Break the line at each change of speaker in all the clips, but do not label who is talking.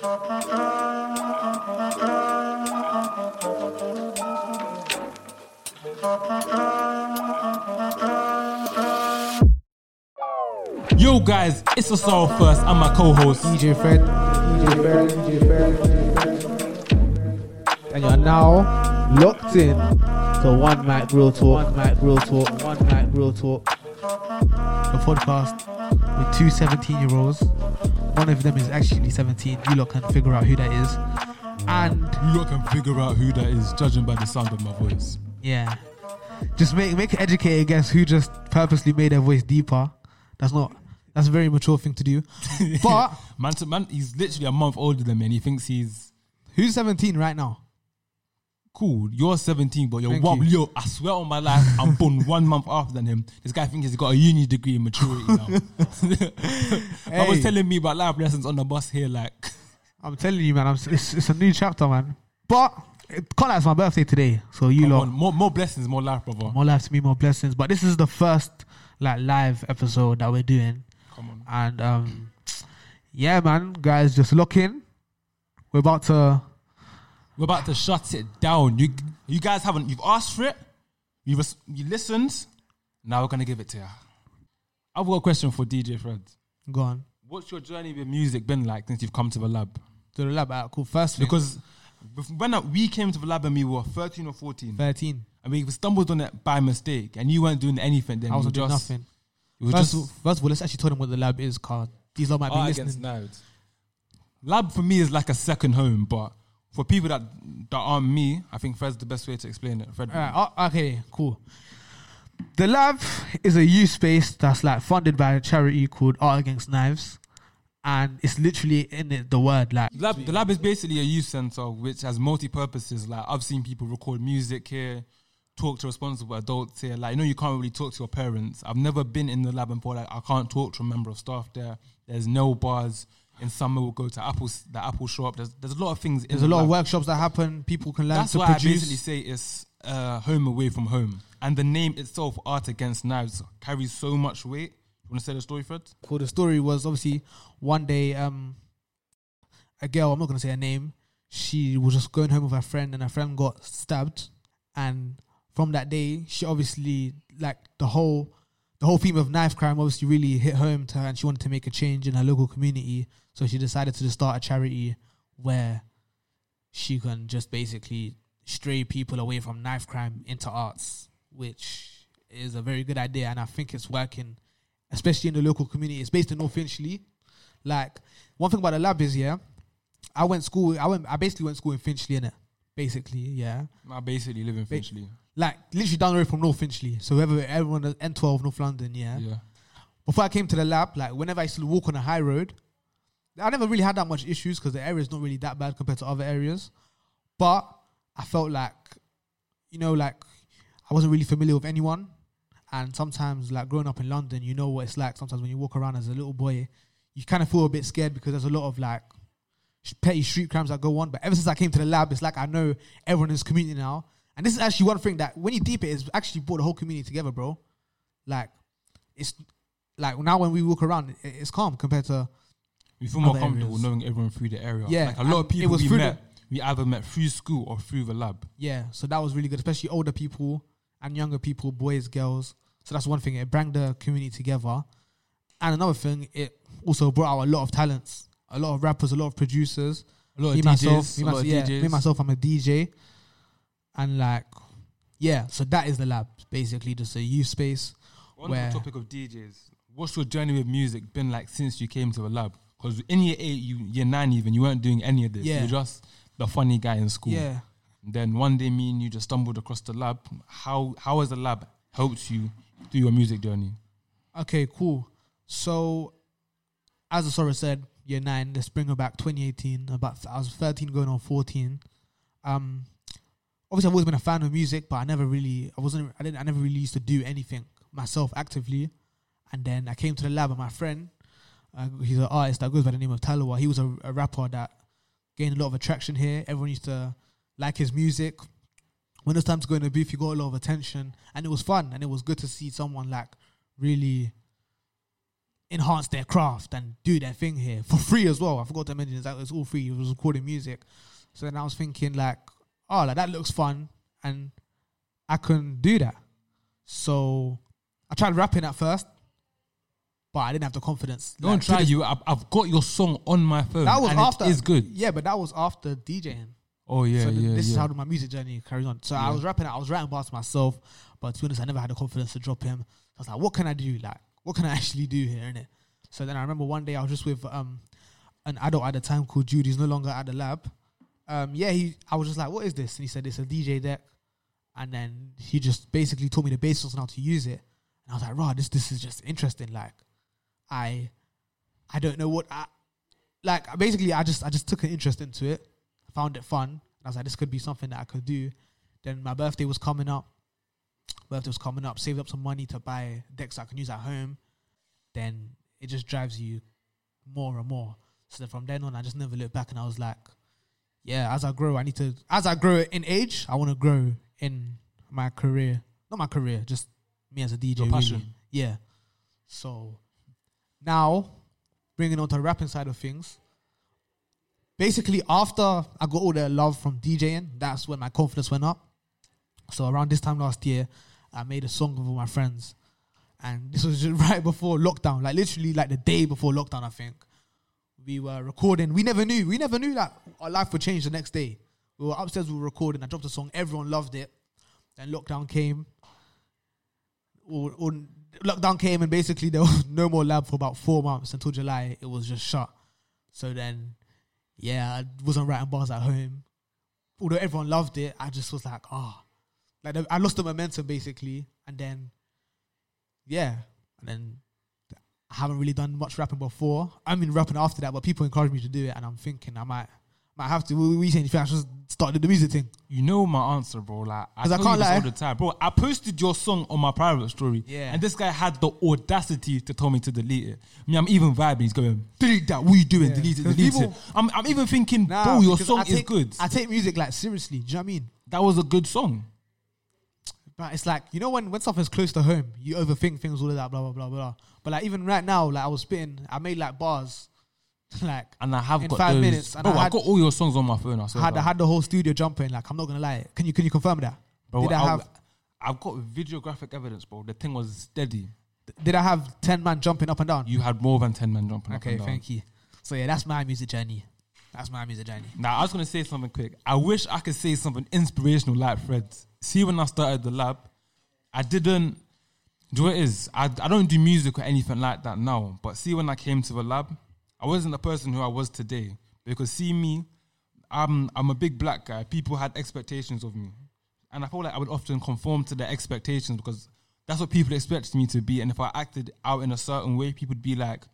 Yo, guys, it's the Soul First. I'm my co-host.
DJ Fred, DJ Fred, DJ Fred, and you're now locked in to One Mic Real Talk, One Mic Real Talk, One Mic Real Talk, the podcast with two 17 year olds. One of them is actually 17. You lot can figure out who that is. And
You lot can figure out who that is, judging by the sound of my voice.
yeah, just make make an educated guess who just purposely made their voice deeper. That's not. That's a very mature thing to do. But
Man, to man, he's literally a month older than me, and he thinks he's
who's 17 right now?
Cool. You're 17, but you're one. Yo, I swear on my life, I'm born one month after than him. This guy thinks he's got a uni degree in maturity now. I was telling me about life lessons on the bus here, like.
I'm telling you, man. I'm, it's, it's a new chapter, man. But can't it's my birthday today, so you
Come
lot
on, more, more blessings, more life, brother.
more life to me, more blessings. But this is the first like live episode that we're doing,
Come on.
and um, yeah, man, guys, just look in. We're about to.
We're about to shut it down. You you guys haven't. You've asked for it. You've res- you listened. Now we're gonna give it to you. I've got a question for DJ Fred.
Go on
What's your journey with music been like since you've come to the lab?
to the lab. Alright, cool. First
Because when we came to the lab and we were 13 or 14,
13.
and we stumbled on it by mistake, and you weren't doing anything, then
I wasn't doing
just,
nothing.
you were
First,
just
of- first of all, let's actually tell them what the lab is, cause these lot might be listening.
Lab for me is like a second home, but for people that that aren't me, I think Fred's the best way to explain it. Fred,
Alright, oh, okay, cool. The lab is a youth space that's like funded by a charity called Art Against Knives, and it's literally in it the word like
Lab, the lab is basically a youth center which has multi purposes. Like I've seen people record music here, talk to responsible adults here. Like you know, you can't really talk to your parents. I've never been in the lab and thought like I can't talk to a member of staff there. There's no bars. In summer, we'll go to Apple, the Apple shop. There's there's a lot of things.
There's
the
a lot of workshops that happen. People can learn
That's
to
why I basically say it's uh, home away from home, and the name itself, Art Against Knives, carries so much weight. You want to say the story, Fred?
cool. The story was obviously one day, um, a girl. I'm not gonna say her name. She was just going home with her friend, and her friend got stabbed. And from that day, she obviously like the whole, the whole theme of knife crime obviously really hit home to her, and she wanted to make a change in her local community. So she decided to just start a charity where she can just basically stray people away from knife crime into arts, which is a very good idea, and I think it's working, especially in the local community. It's based in North Finchley. Like one thing about the lab is, yeah, I went school. I went. I basically went school in Finchley, in it. Basically, yeah,
I basically live in Finchley.
like literally down the road from North Finchley. So whoever everyone at N12 North London, yeah.
Yeah.
Before I came to the lab, like whenever I used to walk on a high road, I never really had that much issues because the area is not really that bad compared to other areas. But I felt like, you know, like I wasn't really familiar with anyone. And sometimes, like growing up in London, you know what it's like. Sometimes when you walk around as a little boy, you kind of feel a bit scared because there's a lot of like petty street crimes that go on. But ever since I came to the lab, it's like I know everyone in this community now. And this is actually one thing that when you deep it, it's actually brought the whole community together, bro. Like, it's like now when we walk around, it's calm compared to
We feel more
Other
comfortable
areas.
knowing everyone through the area.
Yeah,
like a lot of
and it
people
was
we
through the-
met, we either met through school or through the lab.
Yeah, so that was really good, especially older people and younger people, boys, girls. So that's one thing. It brought the community together. And another thing, it also brought out a lot of talents, a lot of rappers, a lot of producers.
A lot
me
of
myself,
DJs,
me,
a lot
myself,
of
yeah,
DJs.
me myself, I'm a DJ, and like, yeah. So that is the lab, basically, just a youth space.
On
where-
the topic of DJs, what's your journey with music been like since you came to the lab? Because in year eight, you year nine even, you weren't doing any of this.
Yeah.
You're just the funny guy in school.
Yeah,
then one day, me and you just stumbled across the lab. How how has the lab helped you through your music journey?
Okay, cool. So, as Asora said, year nine, let's bring her back 2018. About I was 13 going on 14. Um, obviously I've always been a fan of music, but I never really, I wasn't, I didn't, I never really used to do anything myself actively. And then I came to the lab and my friend, uh, he's an artist that goes by the name of Talawa. He was a, a rapper that gained a lot of attraction here. Everyone used to like his music. When it was time to go in the booth, he got a lot of attention, and it was fun, and it was good to see someone like really enhance their craft and do their thing here for free as well. I forgot to mention that it's all free. It was recording music. So then I was thinking like, oh, like that looks fun, and I can do that. So I tried rapping at first, but I didn't have the confidence.
Don't
Like,
try you. I've, I've got your song on my phone.
That was
and
after.
It is good.
Yeah, but that was after DJing.
Oh yeah,
so
yeah,
this is how my music journey carries on. So I was rapping, I was writing bars myself, but to be honest, I never had the confidence to drop him. I was like, what can I do? Like, what can I actually do here, innit? So then I remember one day I was just with um an adult at the time called Jude. He's no longer at the lab. Um, yeah, he. I was just like, what is this? And he said it's a DJ deck, and then he just basically taught me the basics on how to use it. And I was like, right, this this is just interesting. Like, I, I don't know what I, like. Basically, I just I just took an interest into it, found it fun. And I was like, this could be something that I could do. Then my birthday was coming up. Birthday was coming up. Saved up some money to buy decks I can use at home. Then it just drives you more and more. So then from then on, I just never looked back, and I was like, yeah, as I grow, I need to. As I grow in age, I want to grow in my career. Not my career, just me as a DJ.
Your passion.
really. Yeah. So now, bringing on to the rapping side of things. Basically, after I got all the love from DJing, that's when my confidence went up. So around this time last year, I made a song with all my friends, and this was just right before lockdown, like literally like the day before lockdown, I think. We were recording. We never knew. We never knew that our life would change the next day. We were upstairs. We were recording. I dropped a song. Everyone loved it. Then lockdown came. Or, or lockdown came, and basically there was no more lab for about four months until July. It was just shut. So then, yeah, I wasn't writing bars at home. Although everyone loved it, I just was like, ah, like I lost the momentum basically, and then, yeah, and then I haven't really done much rapping before. I mean, rapping after that, but people encouraged me to do it, and I'm thinking I might, might have to. We, we saying, you think I should start the music thing?
You know my answer, bro. Like I tell
can't
you this
lie.
all the time, bro. I posted your song on my private story,
Yeah.
and this guy had the audacity to tell me to delete it. I mean, I'm even vibing. He's going, delete that. What are you doing? Delete it.
'Cause
Delete
people-
it. I'm, I'm even thinking,
Nah,
bro, your
because
song
I
is
take-
good.
I take music like seriously. Do you know what I mean?
that was a good song.
But it's like you know when when something's close to home, you overthink things, all of that, blah blah blah blah. But like even right now, like I was spitting, I made like bars, like
And I have
In
got
five
those.
minutes,
bro,
I
I, got all your songs on my phone. I,
I
swear
had I had the whole studio jumping. Like I'm not gonna lie, can you can you confirm that?
Bro,
did I have
I've got videographic evidence, bro. The thing was steady.
did I have ten man jumping up and down?
You had more than ten men jumping up
okay, thank you. So yeah, that's my music journey. That's my music journey.
Now I was gonna say something quick. I wish I could say something inspirational like Fred. See, when I started the lab, I didn't. Do you know it is? I, I don't do music or anything like that now. But see, when I came to the lab, I wasn't the person who I was today. Because see me, I'm I'm a big black guy. People had expectations of me, and I felt like I would often conform to their expectations because that's what people expected me to be. And if I acted out in a certain way, people would be like,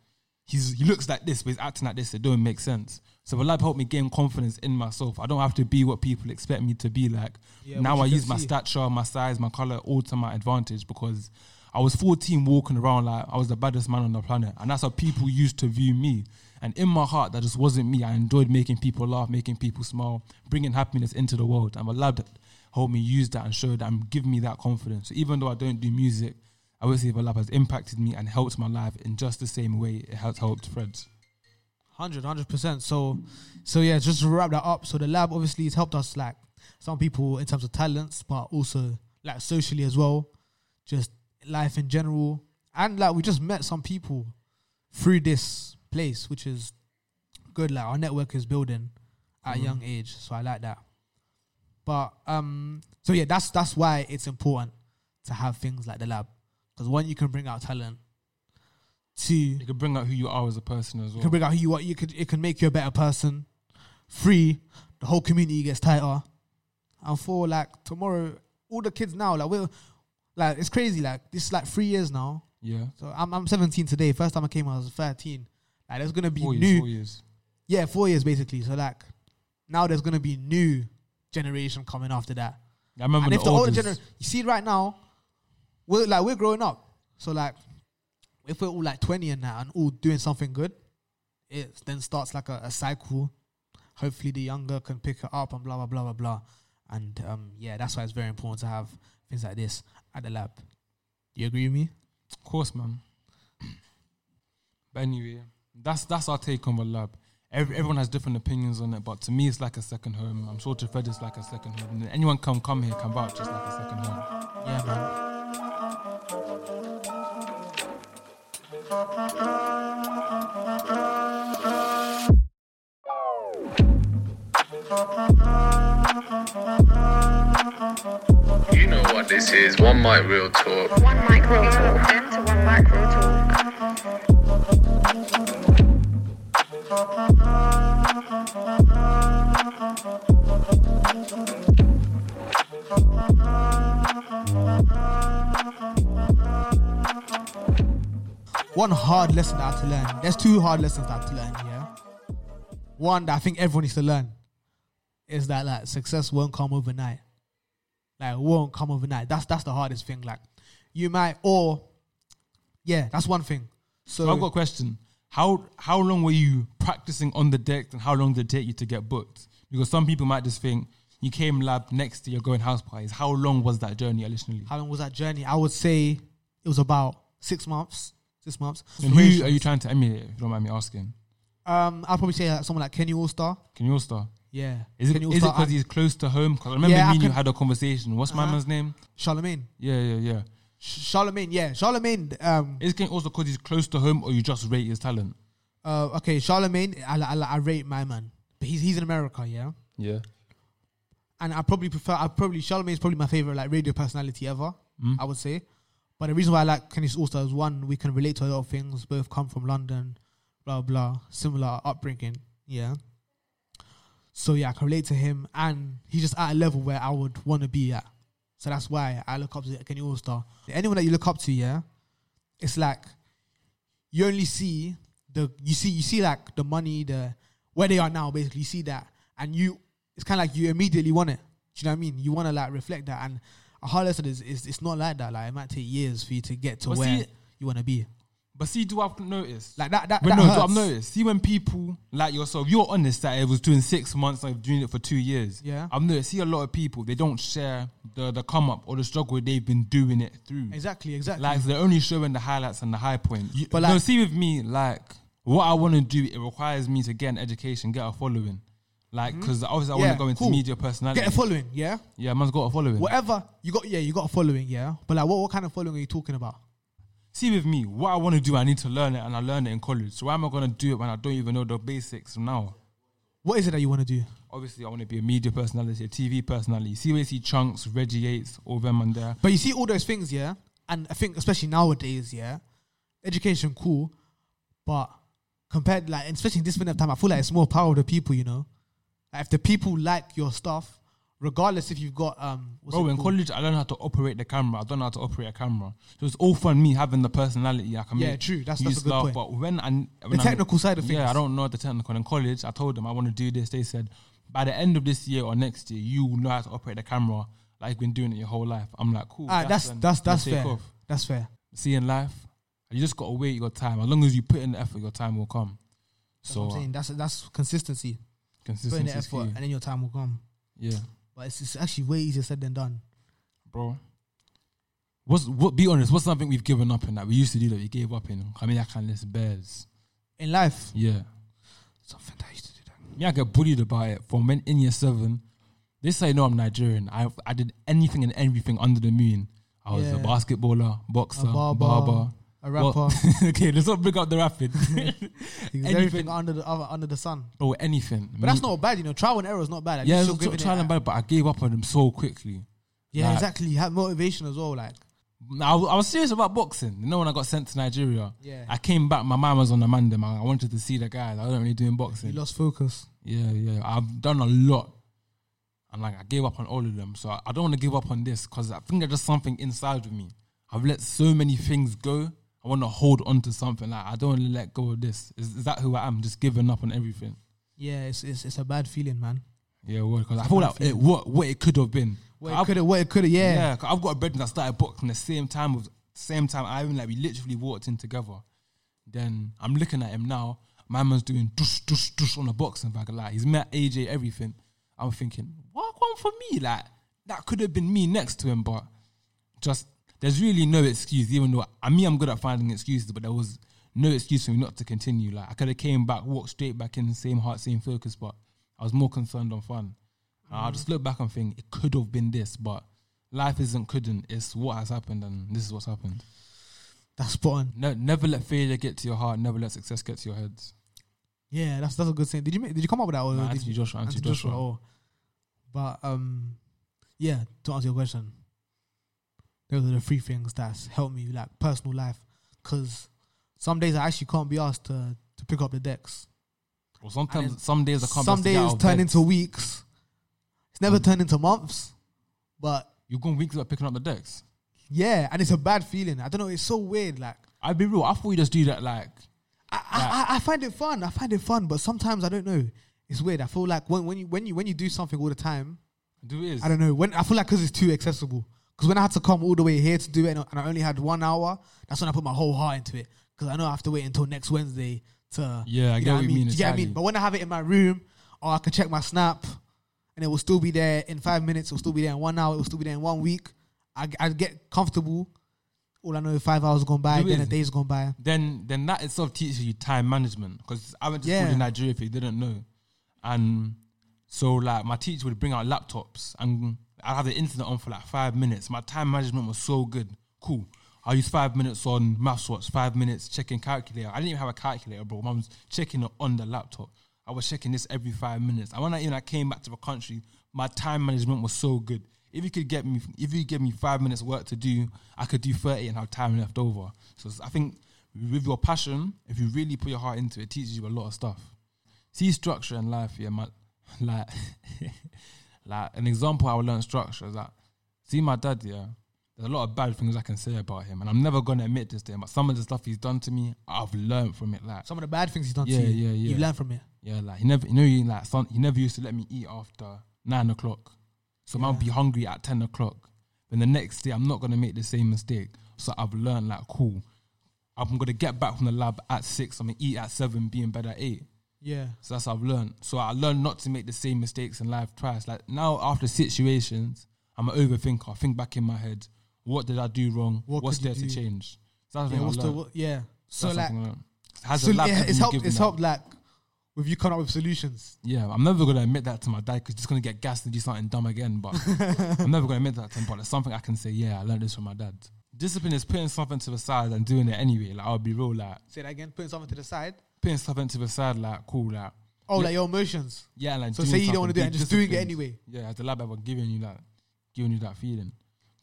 "He's he looks like this, but he's acting like this. It don't make sense." So the lab helped me gain confidence in myself. I don't have to be what people expect me to be like.
Yeah,
now I use
can
my
see.
stature, my size, my color all to my advantage because I was 14 walking around like I was the baddest man on the planet. And that's how people used to view me. And in my heart, that just wasn't me. I enjoyed making people laugh, making people smile, bringing happiness into the world. And the lab helped me use that and showed that and give me that confidence. So even though I don't do music, I would say the lab has impacted me and helped my life in just the same way it has helped Fred's.
100 percent. So, so yeah, just to wrap that up. So the lab obviously has helped us like some people in terms of talents, but also like socially as well, just life in general, and like we just met some people through this place, which is good. Like our network is building at a young age, so I like that. But um, so yeah, that's that's why it's important to have things like the lab because one, you can bring out talent. Two,
You can bring out who you are as a person as well.
you can bring out who you are. You could it can make you a better person. Three, the whole community gets tighter. And four, like tomorrow, all the kids now, like we're like it's crazy. Like this is like three years now.
yeah.
So I'm I'm 17 today. First time I came, I was 13. Like there's gonna be
Four
new,
years, four years.
yeah, four years basically. So like now there's gonna be new generation coming after that.
I remember
And if the older generation, you see right now, we're like we're growing up. So like, if we're all like twenty and that and all doing something good, it then starts like a, a cycle. Hopefully, the younger can pick it up and blah blah blah blah blah. And um, yeah, that's why it's very important to have things like this at the lab. You agree with me?
Of course, man. But anyway, that's that's our take on the lab. Every, everyone has different opinions on it, but to me, it's like a second home. I'm sure to Fred, it's like a second home. And anyone come come here come vouch, just like a second home.
Yeah, man.
You know what this is. One mic real talk.
One micro talk. Into one micro talk.
One hard lesson that I have to learn. There's two hard lessons that I have to learn. Yeah. One that I think everyone needs to learn is that like success won't come overnight. Like won't come overnight. That's that's the hardest thing. Like you might or yeah, that's one thing. So
So I've got a question. How how long were you practicing on the deck, and how long did it take you to get booked? Because some people might just think you came lab next to you're going house parties. How long was that journey initially?
how long was that journey? I would say it was about six months. Six months.
And who are you trying to emulate? If you don't mind me asking.
Um, I'll probably say like someone like Kenny Allstar.
Can you all start?
Yeah.
Is it
Kenny
is it
Allstar
because
and
he's close to home? Because I remember
Yeah, I
me and you
can-
had a conversation. What's my
Uh-huh.
man's name?
Charlemagne?
Yeah, yeah, yeah.
Sh- Charlemagne, yeah, Charlemagne. Um,
Is it also because he's close to home, or you just rate his talent?
uh, okay, Charlemagne. I, I, I rate my man, but he's he's in America, yeah.
Yeah.
And I probably prefer. I probably Charlemagne is probably my favorite like radio personality ever.
Mm.
I would say. But the reason why I like Kenny Allstar is one, we can relate to a lot of things. Both come from London, blah blah, similar upbringing. Yeah. So yeah, I can relate to him, and he's just at a level where I would want to be at. So that's why I look up to Kenny Allstar. Anyone that you look up to, yeah, it's like you only see the you see you see like the money, the where they are now. Basically, you see that, and you it's kind of like you immediately want it. Do you know what I mean? You want to like reflect that, and a hard lesson is, is it's not like that. Like it might take years for you to get to where
see-
you want to be.
But see, do I've noticed?
Like that. That,
But
that
no, do
hurts.
I've noticed. See, when people like yourself, you're honest that it was doing six months of doing it for two years.
Yeah.
I've noticed. See, a lot of people they don't share the the come up or the struggle they've been doing it through.
Exactly. Exactly.
Like they're only showing the highlights and the high point. You,
But
but no,
like-
see with me, like what I want to do, it requires me to get an education, get a following. Like, because obviously I want
Mm-hmm.
To go into
cool.
media personality.
get a following. Yeah.
Yeah, man's got a following.
Whatever you got. Yeah, you got a following. Yeah. But like, what what kind of following are you talking about?
See with me, what I want to do, I need to learn it, and I learned it in college. So why am I going to do it when I don't even know the basics now?
What is it that you want to do?
Obviously, I want to be a media personality, a TV personality. See where you see Chunkz, Reggie Yates, all them and there.
But you see all those things, yeah. And I think especially nowadays, yeah, education cool, but compared like especially in this minute of time, I feel like it's more power of the people. You know, like if the people like your stuff, regardless if you've got um. What's
Bro, in college, I learned how to operate the camera. I don't know how to operate a camera. So it's all fun me having the personality. I can
Yeah,
make
true. That's- that's a good
stuff,
point.
But when I when
the technical side of things.
Yeah, I don't know the technical. In college, I told them I want to do this. They said by the end of this year or next year, you will know how to operate the camera like you've been doing it your whole life. I'm like, cool.
Ah, that's
when
that's that's fair.
off.
That's fair.
See in life, you just gotta wait your time. As long as you put in the effort, your time will come.
That's
So
what I'm saying. That's that's consistency. Consistency. Put in the
is
effort, and then your time will come.
yeah,
But it's, it's actually way easier said than done.
bro. What's what? Be honest. What's something we've given up in that we used to do that we gave up in? I mean, I can list bears.
In life,
Yeah.
something that I used to do that.
Me, I get bullied about it from when in year seven. They say no, I'm Nigerian. I I did anything and everything under the moon. I was a basketballer, boxer,
A barber,
barber.
A rapper,
Well, okay, let's not bring up the rapping.
everything under the other under the sun.
Bro, anything.
But that's not bad, you know. Trial and error is not bad. At
Yeah, it's
giving
trying
it
and bad, but I gave up on them so quickly.
Yeah,
Like-
exactly. You have motivation as well. Like,
I, was- I was serious about boxing. You know, when I got sent to Nigeria,
Yeah.
I came back. My mind was on the mandem. I I wanted to see the guys. I wasn't really doing boxing.
You lost focus.
Yeah, yeah. I've done a lot, and like I gave up on all of them. So I, I don't want to give up on this because I think there's just something inside of me. I've let so many things go. I want to hold on to something. Like I don't want to let go of this. Is, is that who I am? Just giving up on everything.
Yeah, it's it's, it's a bad feeling, man.
Yeah, because I feel like it, what what it could have been.
What it could have, what it could have, yeah.
Yeah, 'cause I've got a brethren that started boxing the same time with same time I even like we literally walked in together. Then I'm looking at him now. My man's doing dush dush dush on a boxing bag. Like he's met AJ everything. I'm thinking, what one for me? Like that could have been me next to him, but just there's really no excuse. Even though I mean I'm good at finding excuses, but there was no excuse for me not to continue. Like I could have came back, walked straight back in, same heart, same focus, but I was more concerned on fun. And I just look back and think it could have been this, but life isn't couldn't. It's what has happened, and this is what's happened.
That's spot on.
Ne- never let failure get to your heart. Never let success get to your heads.
Yeah, that's that's a good saying. Did you make, did you come up with that or
Nah,
did
Anthony
you,
Joshua, Anthony
Anthony
Joshua.
Oh. But um, yeah. To answer your question, those are the three things that's helped me like personal life. Because some days I actually can't be asked to to pick up the decks.
Well, sometimes some days I can't.
Some
be asked to get out
days turn
bed.
into weeks. It's never
Um,
turned into months, but
You're going weeks without picking up the decks.
yeah, and it's a bad feeling. I don't know. It's so weird. Like
I'd be real. I thought you just do that like
I, I, I- I find it fun. I find it fun, but sometimes I don't know. It's weird. I feel like when when you when you when you do something all the time,
do is.
I don't know. When I feel like because it's too accessible. Because when I had to come all the way here to do it, and I only had one hour, that's when I put my whole heart into it. Because I know I have to wait until next Wednesday to.
Yeah, I get what you mean
Do you get what I mean? But when I have it in my room, or I can check my snap, and it will still be there in five minutes. It will still be there in one hour. It will still be there in one week. I I get comfortable. All I know is five hours gone by, then a day's gone by.
then then that itself teaches you time management because I went to school in Nigeria if you didn't know, and so like my teacher would bring out laptops and I'd have the internet on for like five minutes. My time management was so good, cool. I use five minutes on MathsWatch, five minutes checking calculator. I didn't even have a calculator, bro. I was checking it on the laptop. I was checking this every five minutes. And when I even I came back to the country, my time management was so good. If you could get me, if you give me five minutes work to do, I could do thirty and have time left over. So I think with your passion, if you really put your heart into it, it teaches you a lot of stuff. See structure in life, yeah, my, like, like an example how I learned structure is that, see my dad, yeah, there's a lot of bad things I can say about him, and I'm never gonna admit this to him. But some of the stuff he's done to me, I've learned from it. Like,
Some of the bad things he's done
Yeah,
to you,
yeah, yeah.
you've learned from it.
yeah, like he never, you know, he like son, he never used to let me eat after nine o'clock. So I'll be hungry at ten o'clock. Then the next day, I'm not gonna make the same mistake. So I've learned like, cool, I'm gonna get back from the lab at six. I'm gonna eat at seven, be in bed at eight.
Yeah.
So that's what I've learned. So I learned not to make the same mistakes in life twice. Like now, after situations, I'm an overthinker. I think back in my head, what did I do wrong?
What
What's there to change? So that's
Yeah,
what
what's
I
the, what- yeah. So
That's
like,
Has
so yeah, it's helped. It's
that?
helped like with you coming up with solutions.
Yeah, I'm never gonna admit that to my dad because he's gonna get gassed and do something dumb again. But I'm never gonna admit that to him. But it's something I can say. Yeah, I learned this from my dad. Discipline is putting something to the side and doing it anyway. Like I'll be real, like
Say that again. Putting something to the side.
Putting something to the side, like cool, like
Oh,
Yeah.
like your emotions.
yeah, like
So say you don't want to do it and just doing it anyway.
Yeah, the lab ever giving you that, giving you that feeling?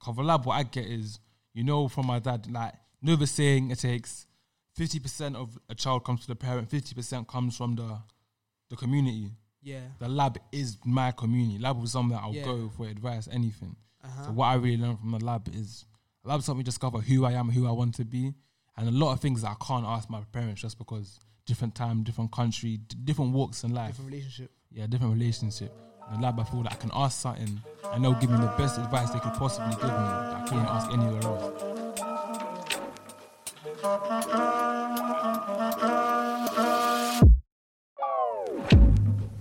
Cause the lab, what I get is, you know, from my dad, like, you know the saying, it takes fifty percent of a child comes to the parent, fifty percent comes from the the community.
Yeah.
The lab is my community. Lab was something that I'll
Yeah.
go for advice, anything.
Uh-huh.
So what I really learned from the lab is, the lab helped me discover who I am, who I want to be, and a lot of things that I can't ask my parents just because different time, different country, d- different walks in life
Different relationship.
yeah, different relationship. In the lab, I feel that I can ask something and they'll give me the best advice they could possibly give me that I can't ask anywhere else.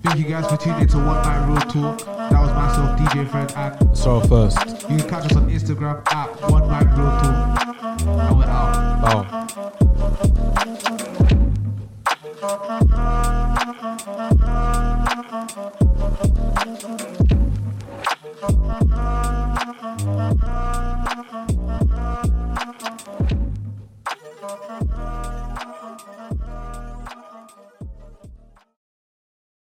Thank you guys for tuning into One Mic Real Talk. That was myself, DJ Fred, and
So first,
you can catch us on Instagram at One Mic Real Talk.